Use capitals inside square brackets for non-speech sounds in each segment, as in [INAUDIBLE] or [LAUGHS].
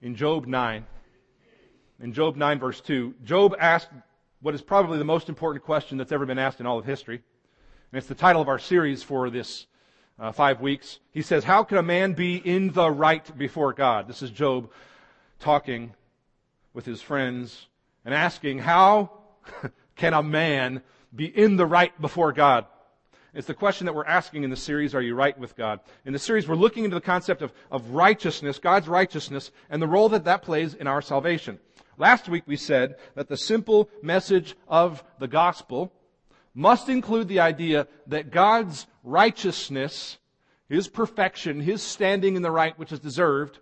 in Job 9. In Job 9 verse 2, Job asked what is probably the most important question that's ever been asked in all of history. And it's the title of our series for this uh, five weeks. He says, How can a man be in the right before God? This is Job talking with his friends and asking, How [LAUGHS] can a man be in the right before God? It's the question that we're asking in the series, Are you right with God? In the series, we're looking into the concept of, of righteousness, God's righteousness, and the role that that plays in our salvation. Last week we said that the simple message of the gospel must include the idea that God's righteousness, His perfection, His standing in the right which is deserved,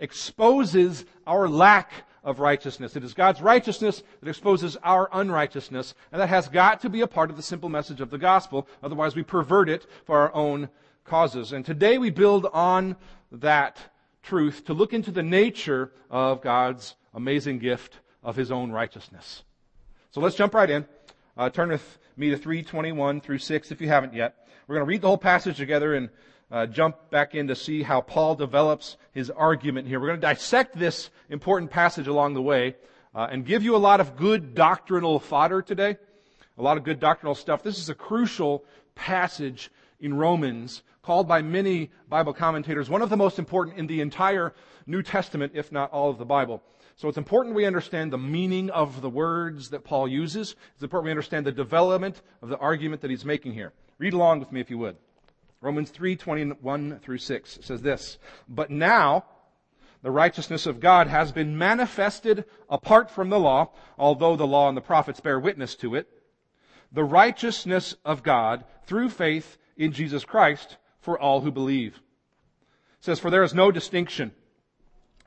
exposes our lack of righteousness. It is God's righteousness that exposes our unrighteousness, and that has got to be a part of the simple message of the gospel. Otherwise, we pervert it for our own causes. And today we build on that truth to look into the nature of God's amazing gift of His own righteousness. So let's jump right in. Uh, turn with me to 321 through 6 if you haven't yet. We're going to read the whole passage together and uh, jump back in to see how Paul develops his argument here. We're going to dissect this important passage along the way uh, and give you a lot of good doctrinal fodder today, a lot of good doctrinal stuff. This is a crucial passage in Romans called by many Bible commentators one of the most important in the entire New Testament, if not all of the Bible. So it's important we understand the meaning of the words that Paul uses. It's important we understand the development of the argument that he's making here. Read along with me if you would. Romans 3, 21 through 6 says this, But now, the righteousness of God has been manifested apart from the law, although the law and the prophets bear witness to it. The righteousness of God through faith in Jesus Christ for all who believe. It says, For there is no distinction,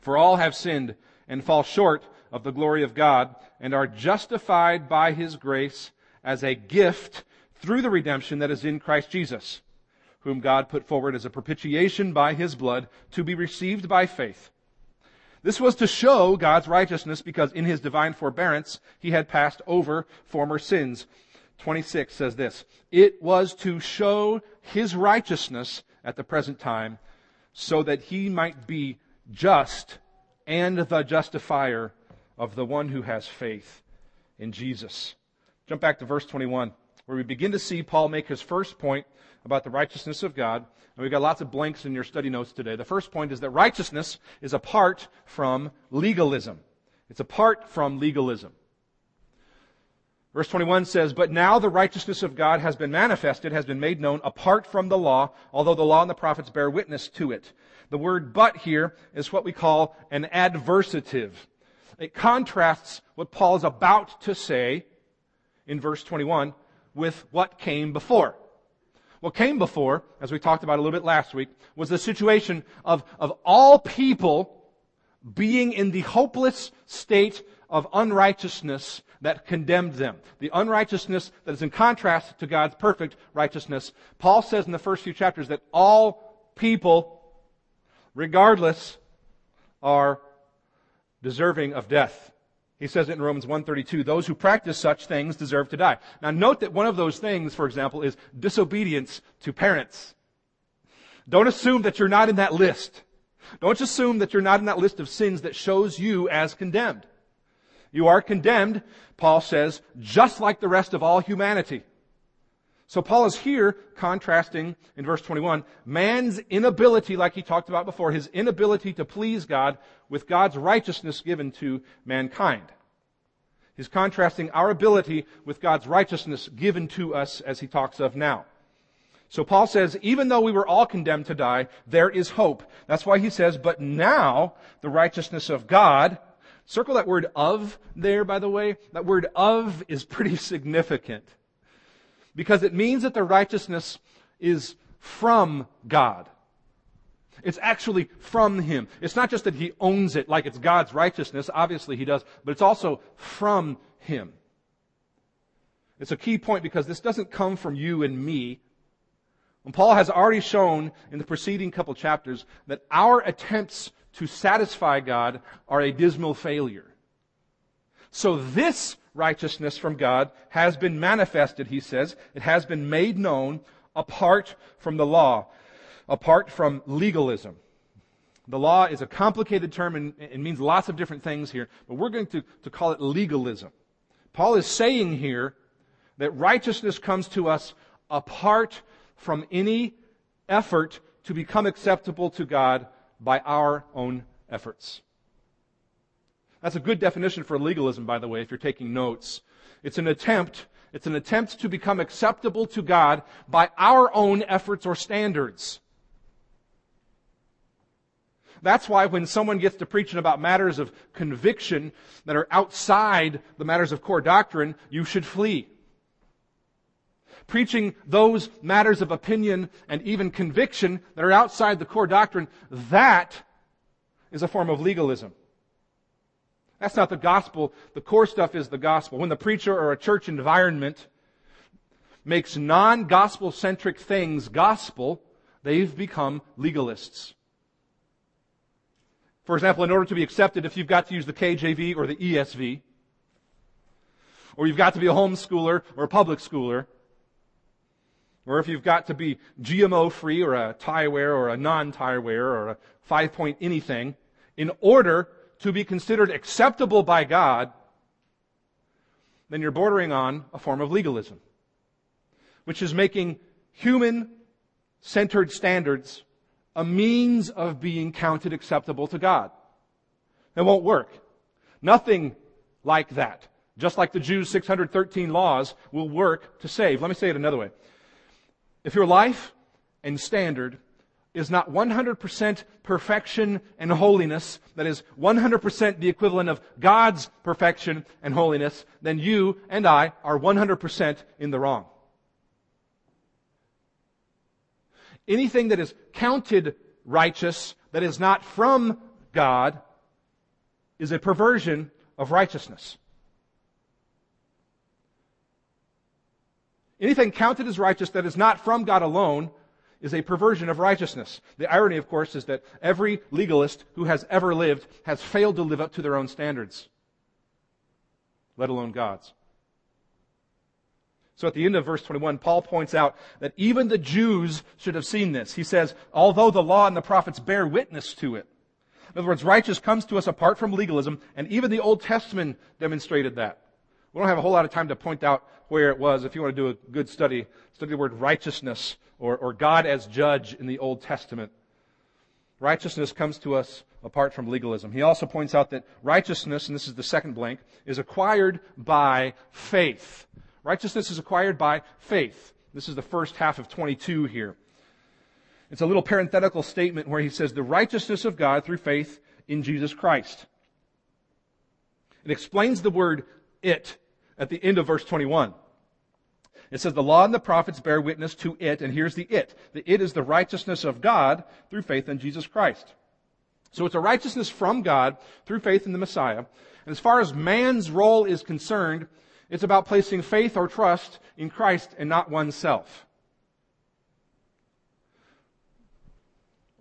for all have sinned and fall short of the glory of God and are justified by his grace as a gift through the redemption that is in Christ Jesus whom God put forward as a propitiation by his blood to be received by faith. This was to show God's righteousness because in his divine forbearance he had passed over former sins. 26 says this, It was to show his righteousness at the present time so that he might be just and the justifier of the one who has faith in Jesus. Jump back to verse 21 where we begin to see Paul make his first point about the righteousness of God. And we've got lots of blanks in your study notes today. The first point is that righteousness is apart from legalism. It's apart from legalism. Verse 21 says, But now the righteousness of God has been manifested, has been made known apart from the law, although the law and the prophets bear witness to it. The word but here is what we call an adversative. It contrasts what Paul is about to say in verse 21 with what came before. What came before, as we talked about a little bit last week, was the situation of, of all people being in the hopeless state of unrighteousness that condemned them. The unrighteousness that is in contrast to God's perfect righteousness. Paul says in the first few chapters that all people, regardless, are deserving of death. He says it in Romans 132, those who practice such things deserve to die. Now note that one of those things, for example, is disobedience to parents. Don't assume that you're not in that list. Don't assume that you're not in that list of sins that shows you as condemned. You are condemned, Paul says, just like the rest of all humanity. So Paul is here contrasting in verse 21 man's inability, like he talked about before, his inability to please God with God's righteousness given to mankind. He's contrasting our ability with God's righteousness given to us as he talks of now. So Paul says, even though we were all condemned to die, there is hope. That's why he says, but now the righteousness of God, circle that word of there, by the way. That word of is pretty [LAUGHS] significant because it means that the righteousness is from God. It's actually from Him. It's not just that He owns it like it's God's righteousness. Obviously He does, but it's also from Him. It's a key point because this doesn't come from you and me. And Paul has already shown in the preceding couple chapters that our attempts to satisfy God are a dismal failure. So this righteousness from God has been manifested, he says. It has been made known apart from the law, apart from legalism. The law is a complicated term and it means lots of different things here, but we're going to, to call it legalism. Paul is saying here that righteousness comes to us apart from any effort to become acceptable to God by our own efforts. That's a good definition for legalism, by the way, if you're taking notes. It's an attempt, it's an attempt to become acceptable to God by our own efforts or standards. That's why when someone gets to preaching about matters of conviction that are outside the matters of core doctrine, you should flee. Preaching those matters of opinion and even conviction that are outside the core doctrine, that is a form of legalism. That's not the gospel. The core stuff is the gospel. When the preacher or a church environment makes non-gospel centric things gospel, they've become legalists. For example, in order to be accepted, if you've got to use the KJV or the ESV, or you've got to be a homeschooler or a public schooler, or if you've got to be GMO free or a tie wear or a non-tie wear or a five point anything, in order to be considered acceptable by God, then you're bordering on a form of legalism, which is making human centered standards a means of being counted acceptable to God. It won't work. Nothing like that. Just like the Jews' 613 laws will work to save. Let me say it another way. If your life and standard is not 100% perfection and holiness, that is 100% the equivalent of God's perfection and holiness, then you and I are 100% in the wrong. anything that is counted righteous that is not from God is a perversion of righteousness. Anything counted as righteous that is not from God alone is a perversion of righteousness. The irony, of course, is that every legalist who has ever lived has failed to live up to their own standards, let alone God's. So at the end of verse 21, Paul points out that even the Jews should have seen this. He says, although the law and the prophets bear witness to it. In other words, righteous comes to us apart from legalism, and even the Old Testament demonstrated that. We don't have a whole lot of time to point out where it was. If you want to do a good study, study the word righteousness or, or God as judge in the Old Testament. Righteousness comes to us apart from legalism. He also points out that righteousness, and this is the second blank, is acquired by faith. Righteousness is acquired by faith. This is the first half of 22 here. It's a little parenthetical statement where he says, the righteousness of God through faith in Jesus Christ. It explains the word it at the end of verse 21. It says, the law and the prophets bear witness to it, and here's the it. The it is the righteousness of God through faith in Jesus Christ. So it's a righteousness from God through faith in the Messiah. And as far as man's role is concerned, it's about placing faith or trust in Christ and not oneself.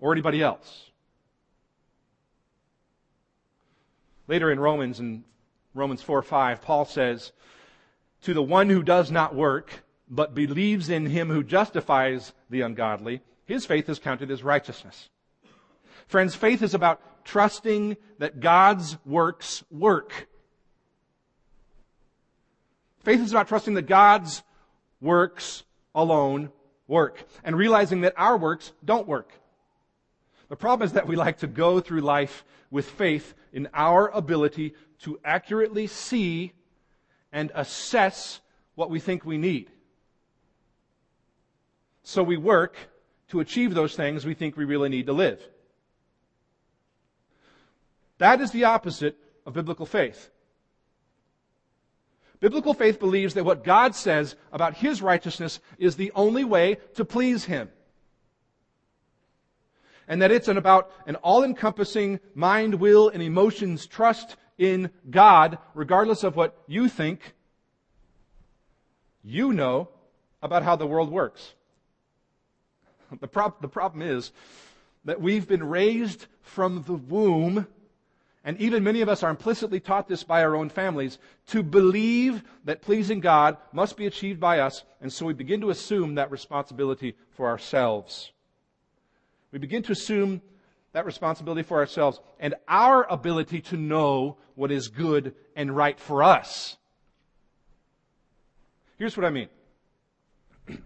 Or anybody else. Later in Romans, in Romans 4 5, Paul says, To the one who does not work, but believes in him who justifies the ungodly, his faith is counted as righteousness. Friends, faith is about trusting that God's works work. Faith is about trusting that God's works alone work and realizing that our works don't work. The problem is that we like to go through life with faith in our ability to accurately see and assess what we think we need. So we work to achieve those things we think we really need to live. That is the opposite of biblical faith. Biblical faith believes that what God says about His righteousness is the only way to please Him. And that it's an about an all-encompassing mind, will, and emotions trust in God, regardless of what you think, you know about how the world works. The, prob- the problem is that we've been raised from the womb and even many of us are implicitly taught this by our own families, to believe that pleasing God must be achieved by us, and so we begin to assume that responsibility for ourselves. We begin to assume that responsibility for ourselves and our ability to know what is good and right for us. Here's what I mean. [CLEARS THROAT]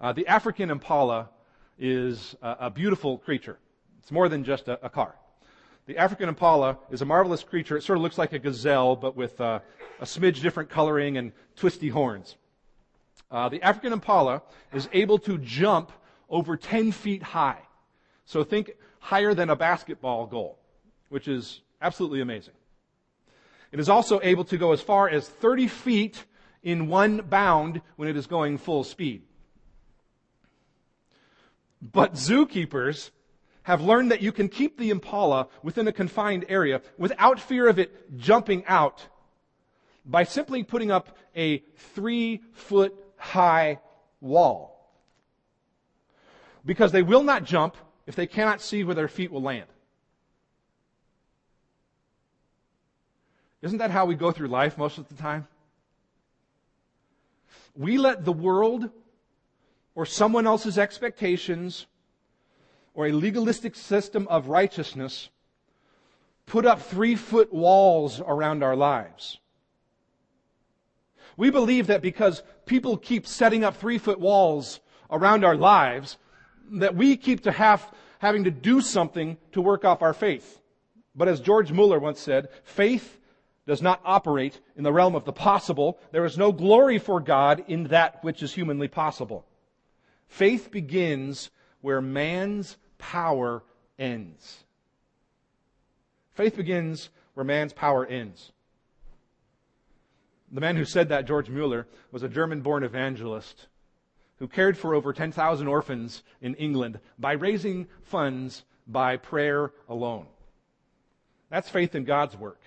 Uh, the African impala is a, a, beautiful creature. It's more than just a, a, car. The African impala is a marvelous creature. It sort of looks like a gazelle, but with uh, a smidge different coloring and twisty horns. Uh, the African impala is able to jump over 10 feet high. So think higher than a basketball goal, which is absolutely amazing. It is also able to go as far as 30 feet in one bound when it is going full speed. But zookeepers have learned that you can keep the impala within a confined area without fear of it jumping out by simply putting up a three foot high wall. Because they will not jump if they cannot see where their feet will land. Isn't that how we go through life most of the time? We let the world or someone else's expectations or a legalistic system of righteousness put up three foot walls around our lives. We believe that because people keep setting up three foot walls around our lives, that we keep to have, having to do something to work off our faith. But as George Mueller once said, faith does not operate in the realm of the possible. There is no glory for God in that which is humanly possible. Faith begins where man's power ends. Faith begins where man's power ends. The man who said that, George Mueller, was a German born evangelist who cared for over 10,000 orphans in England by raising funds by prayer alone. That's faith in God's work.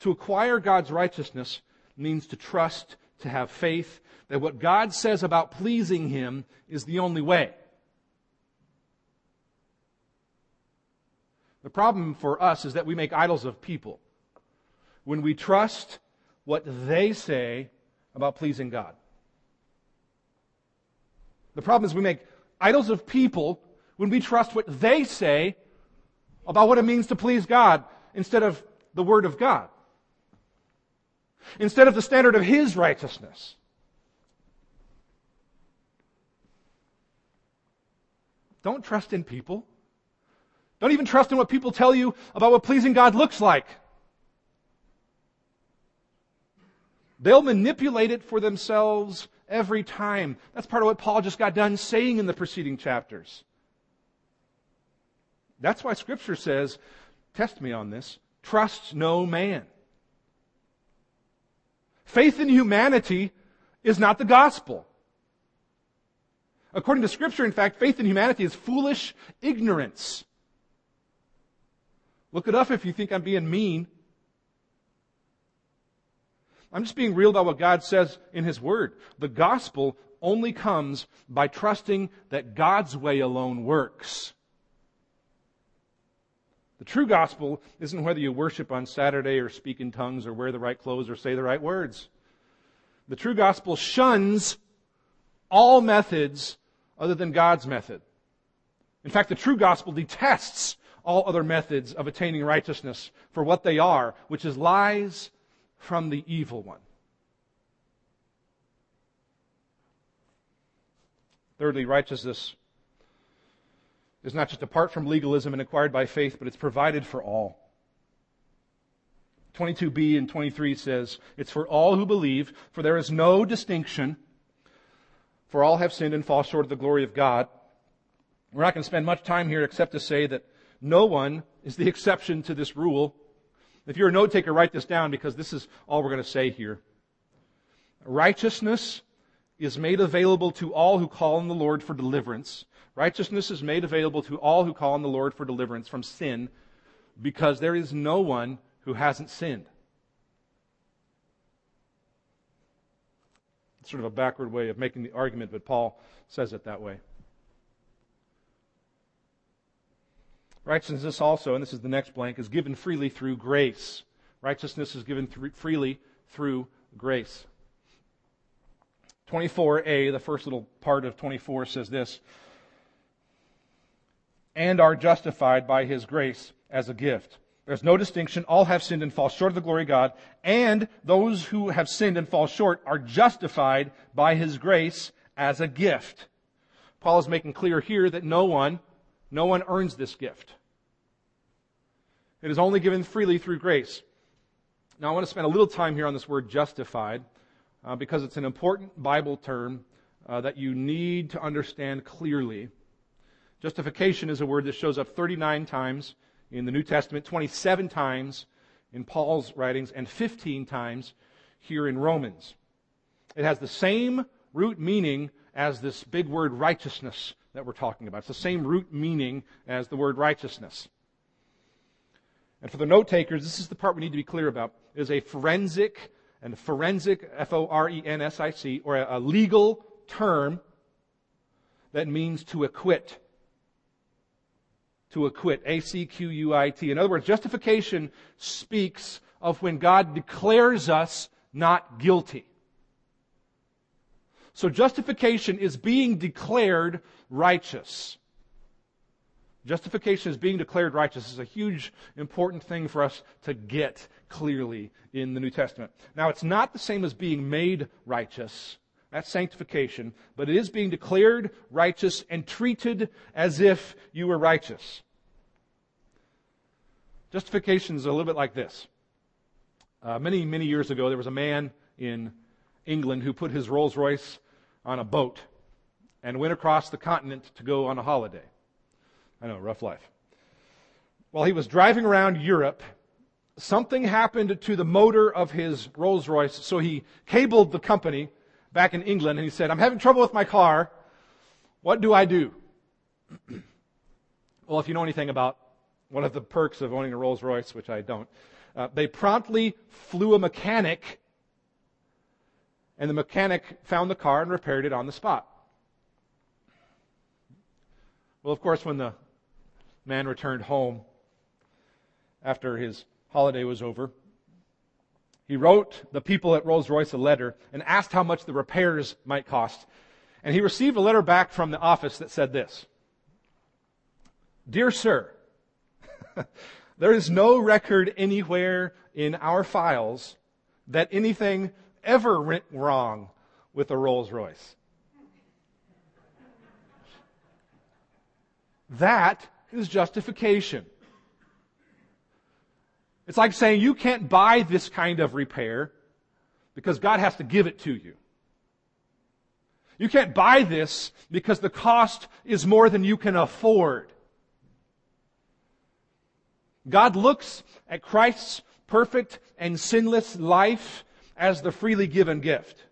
To acquire God's righteousness means to trust, to have faith that what God says about pleasing Him is the only way. The problem for us is that we make idols of people when we trust what they say about pleasing God. The problem is we make idols of people when we trust what they say about what it means to please God instead of the Word of God. Instead of the standard of His righteousness. Don't trust in people. Don't even trust in what people tell you about what pleasing God looks like. They'll manipulate it for themselves every time. That's part of what Paul just got done saying in the preceding chapters. That's why Scripture says, test me on this, trust no man. Faith in humanity is not the gospel. According to Scripture, in fact, faith in humanity is foolish ignorance. Look it up if you think I'm being mean. I'm just being real about what God says in His Word. The gospel only comes by trusting that God's way alone works. The true gospel isn't whether you worship on Saturday or speak in tongues or wear the right clothes or say the right words. The true gospel shuns all methods other than God's method. In fact, the true gospel detests all other methods of attaining righteousness for what they are, which is lies from the evil one. Thirdly, righteousness is not just apart from legalism and acquired by faith, but it's provided for all. 22b and 23 says, It's for all who believe, for there is no distinction, for all have sinned and fall short of the glory of God. We're not going to spend much time here except to say that no one is the [LAUGHS] exception to this rule. If you're a note taker, write this down because this is all we're going to say here. Righteousness is made available to all who call on the Lord for deliverance. Righteousness is made available to all who call on the Lord for deliverance from sin because there is no one who hasn't sinned. It's sort of a backward way of making the argument, but Paul says it that way. Righteousness also, and this is the next blank, is given freely through grace. Righteousness is given th- freely through grace. 24a, the first little part of 24 says this and are justified by his grace as a gift. There's no distinction. All have sinned and fall short of the glory of God. And those who have sinned and fall short are justified by his grace as a gift. Paul is making clear here that no one, no one earns this gift. It is only given freely through grace. Now I want to spend a little time here on this word justified uh, because it's an important Bible term uh, that you need to understand clearly. Justification is a word that shows up 39 times in the New Testament, 27 times in Paul's writings, and 15 times here in Romans. It has the same root meaning as this big word righteousness that we're talking about. It's the same root meaning as the word righteousness. And for the note takers, this is the part we need to be clear about. It is a forensic and forensic, F-O-R-E-N-S-I-C, or a, a legal term that means to acquit. To acquit. A-C-Q-U-I-T. In other words, justification speaks of when God declares us not guilty. So justification is being declared righteous. Justification is being declared righteous this is a huge, important thing for us to get clearly in the New Testament. Now, it's not the same as being made righteous. That's sanctification. But it is being declared righteous and treated as if you were righteous. Justification is a little bit like this. Uh, many, many years ago, there was a man in England who put his Rolls Royce on a boat and went across the continent to go on a holiday. I know, rough life. While he was driving around Europe, something happened to the motor of his Rolls Royce, so he cabled the company back in England and he said, I'm having trouble with my car. What do I do? [CLEARS THROAT] well, if you know anything about one of the perks of owning a Rolls Royce, which I don't, uh, they promptly flew a mechanic and the mechanic found the car and repaired it on the spot. Well, of course, when the man returned home after his holiday was over. He wrote the people at Rolls Royce a letter and asked how much the repairs might cost. And he received a letter back from the office that said this Dear Sir, [LAUGHS] there is no record anywhere in our files that anything ever went wrong with a Rolls Royce. That is justification. It's like saying you can't buy this kind of repair because God has to give it to you. You can't buy this because the cost is more than you can afford. God looks at Christ's perfect and sinless life as the freely given gift.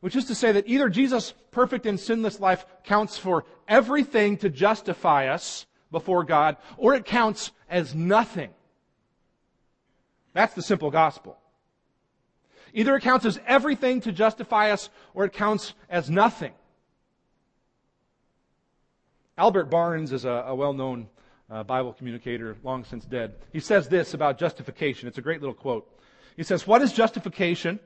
Which is to say that either Jesus' perfect and sinless life counts for everything to justify us before God, or it counts as nothing. That's the simple gospel. Either it counts as everything to justify us, or it counts as nothing. Albert Barnes is a, a well known uh, Bible communicator, long since dead. He says this about justification. It's a great little quote. He says, What is justification?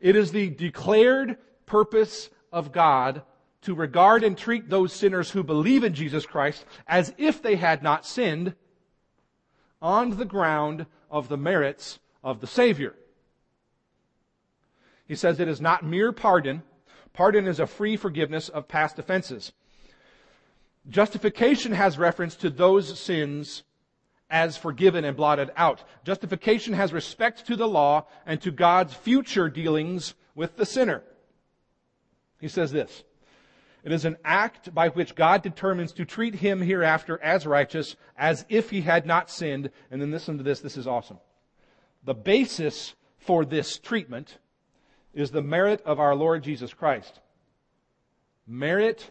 It is the declared purpose of God to regard and treat those sinners who believe in Jesus Christ as if they had not sinned on the ground of the merits of the Savior. He says it is not mere pardon. Pardon is a free forgiveness of past offenses. Justification has reference to those sins as forgiven and blotted out. Justification has respect to the law and to God's future dealings with the sinner. He says this. It is an act by which God determines to treat him hereafter as righteous, as if he had not sinned. And then listen to this, this is awesome. The basis for this treatment is the merit of our Lord Jesus Christ. Merit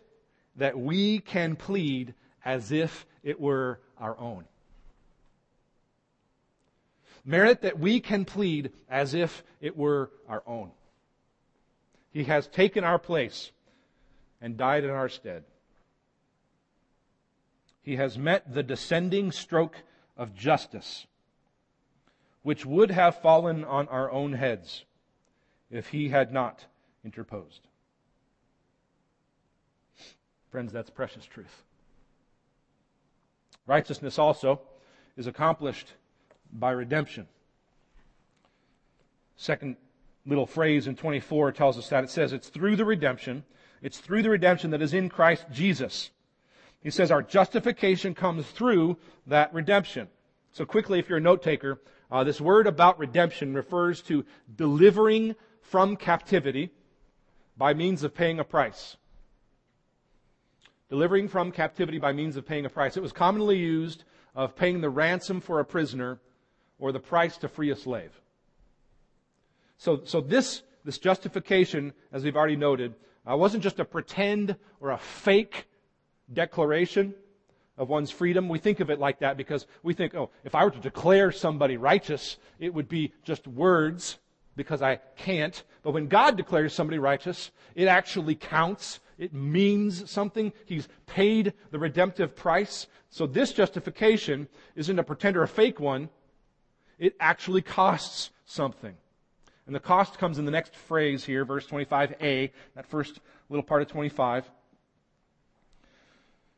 that we can plead as if it were our own merit that we can plead as if it were our own. He has taken our place and died in our stead. He has met the descending stroke of justice, which would have fallen on our own heads if he had not interposed. Friends, that's precious truth. Righteousness also is accomplished by redemption. Second little phrase in 24 tells us that. It says, It's through the redemption, it's through the redemption that is in Christ Jesus. He says our justification comes through that redemption. So quickly, if you're a note taker, uh, this word about redemption refers to delivering from captivity by means of paying a price. Delivering from captivity by means of paying a price. It was commonly used of paying the ransom for a prisoner or the price to free a slave. So, so this, this justification, as we've already noted, uh, wasn't just a pretend or a fake declaration of one's freedom. We think of it like that because we think, oh, if I were to declare somebody righteous, it would be just words because I can't. But when God declares somebody righteous, it actually counts. It means something. He's paid the redemptive price. So this justification isn't a pretend or a fake one. It actually costs something. And the cost comes in the next phrase here, verse 25a, that first little part of 25.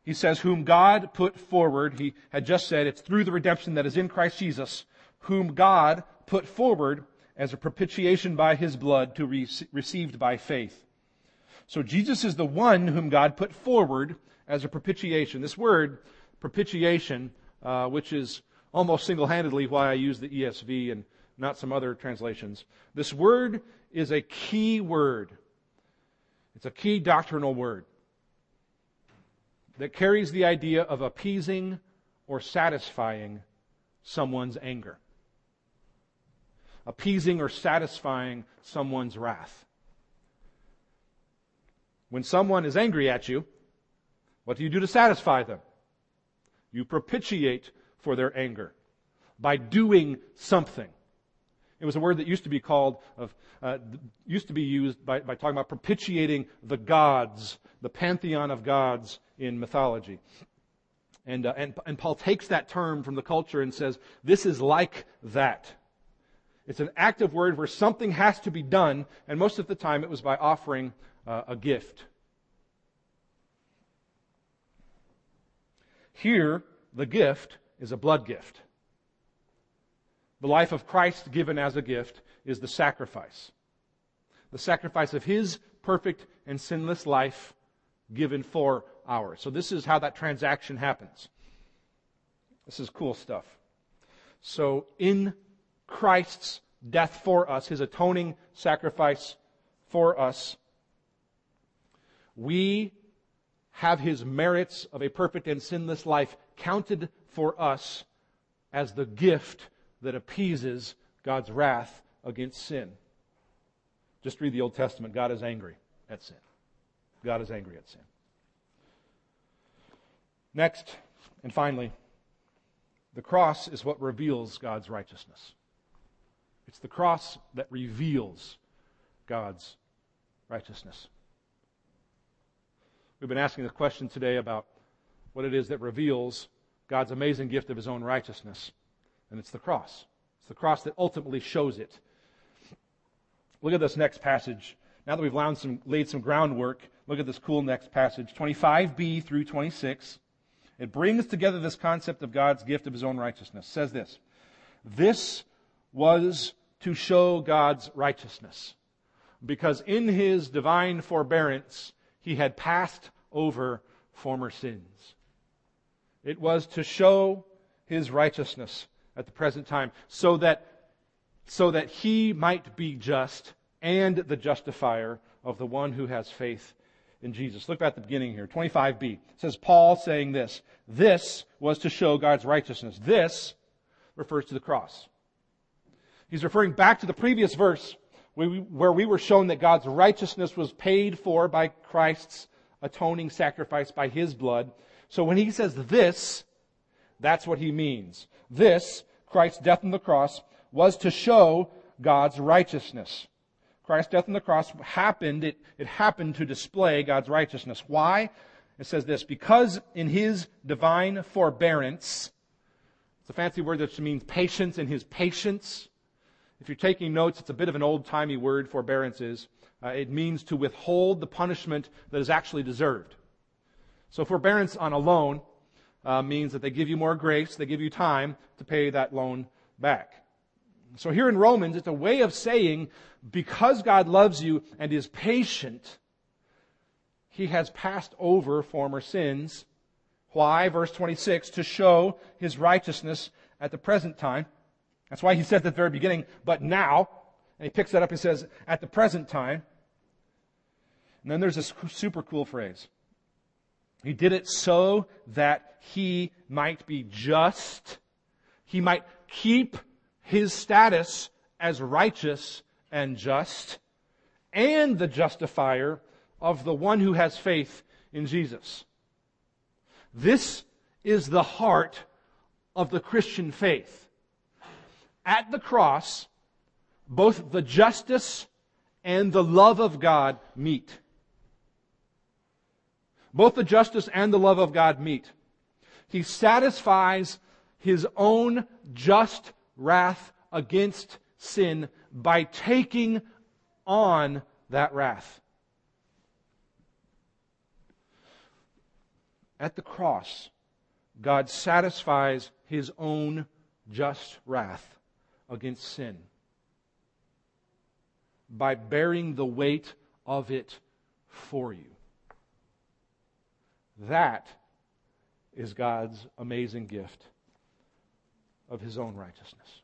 He says, Whom God put forward, he had just said, it's through the redemption that is in Christ Jesus, whom God put forward as a propitiation by his blood to be received by faith. So Jesus is the one whom God put forward as a propitiation. This word, propitiation, uh, which is almost single-handedly why I use the ESV and not some other translations. This word is a key word. It's a key doctrinal word that carries the idea of appeasing or satisfying someone's anger. Appeasing or satisfying someone's wrath. When someone is angry at you, what do you do to satisfy them? You propitiate for their anger by doing something. It was a word that used to be called, of, uh, used to be used by, by talking about propitiating the gods, the pantheon of gods in mythology. And, uh, and, and Paul takes that term from the culture and says, this is like that. It's an active word where something has to be done, and most of the time it was by offering uh, a gift. Here, the gift is a blood gift. The life of Christ given as a gift is the sacrifice. The sacrifice of His perfect and sinless life given for ours. So this is how that transaction happens. This is cool stuff. So in Christ's death for us, His atoning sacrifice for us, we have His merits of a perfect and sinless life counted for us as the gift that appeases God's wrath against sin. Just read the Old Testament. God is angry at sin. God is angry at sin. Next, and finally, the cross is what reveals God's righteousness. It's the cross that reveals God's righteousness. We've been asking the question today about what it is that reveals God's amazing gift of his own righteousness. And it's the cross. It's the cross that ultimately shows it. Look at this next passage. Now that we've some, laid some groundwork, look at this cool next passage, 25b through 26. It brings together this concept of God's gift of his own righteousness. It says this This was to show God's righteousness, because in his divine forbearance he had passed over former sins. It was to show his righteousness at the present time, so that, so that he might be just and the justifier of the one who has faith in Jesus. Look at the beginning here, 25b. It says Paul saying this. This was to show God's righteousness. This refers to the cross. He's referring back to the previous verse where we were shown that God's righteousness was paid for by Christ's atoning sacrifice by his blood. So when he says this, that's what he means. This, Christ's death on the cross, was to show God's righteousness. Christ's death on the cross happened, it, it happened to display God's righteousness. Why? It says this, because in his divine forbearance, it's a fancy word that means patience, in his patience. If you're taking notes, it's a bit of an old-timey word, forbearance is. Uh, it means to withhold the punishment that is actually deserved. So forbearance on a loan uh, means that they give you more grace, they give you time to pay that loan back. So here in Romans, it's a way of saying because God loves you and is patient, he has passed over former sins. Why? Verse 26, to show his righteousness at the present time. That's why he says at the very beginning, but now. And he picks that up and says, at the present time. And then there's this super cool phrase. He did it so that he might be just. He might keep his status as righteous and just and the justifier of the one who has faith in Jesus. This is the heart of the Christian faith. At the cross, both the justice and the love of God meet. Both the justice and the love of God meet. He satisfies his own just wrath against sin by taking on that wrath. At the cross, God satisfies his own just wrath against sin by bearing the weight of it for you. That is God's amazing gift of his own righteousness.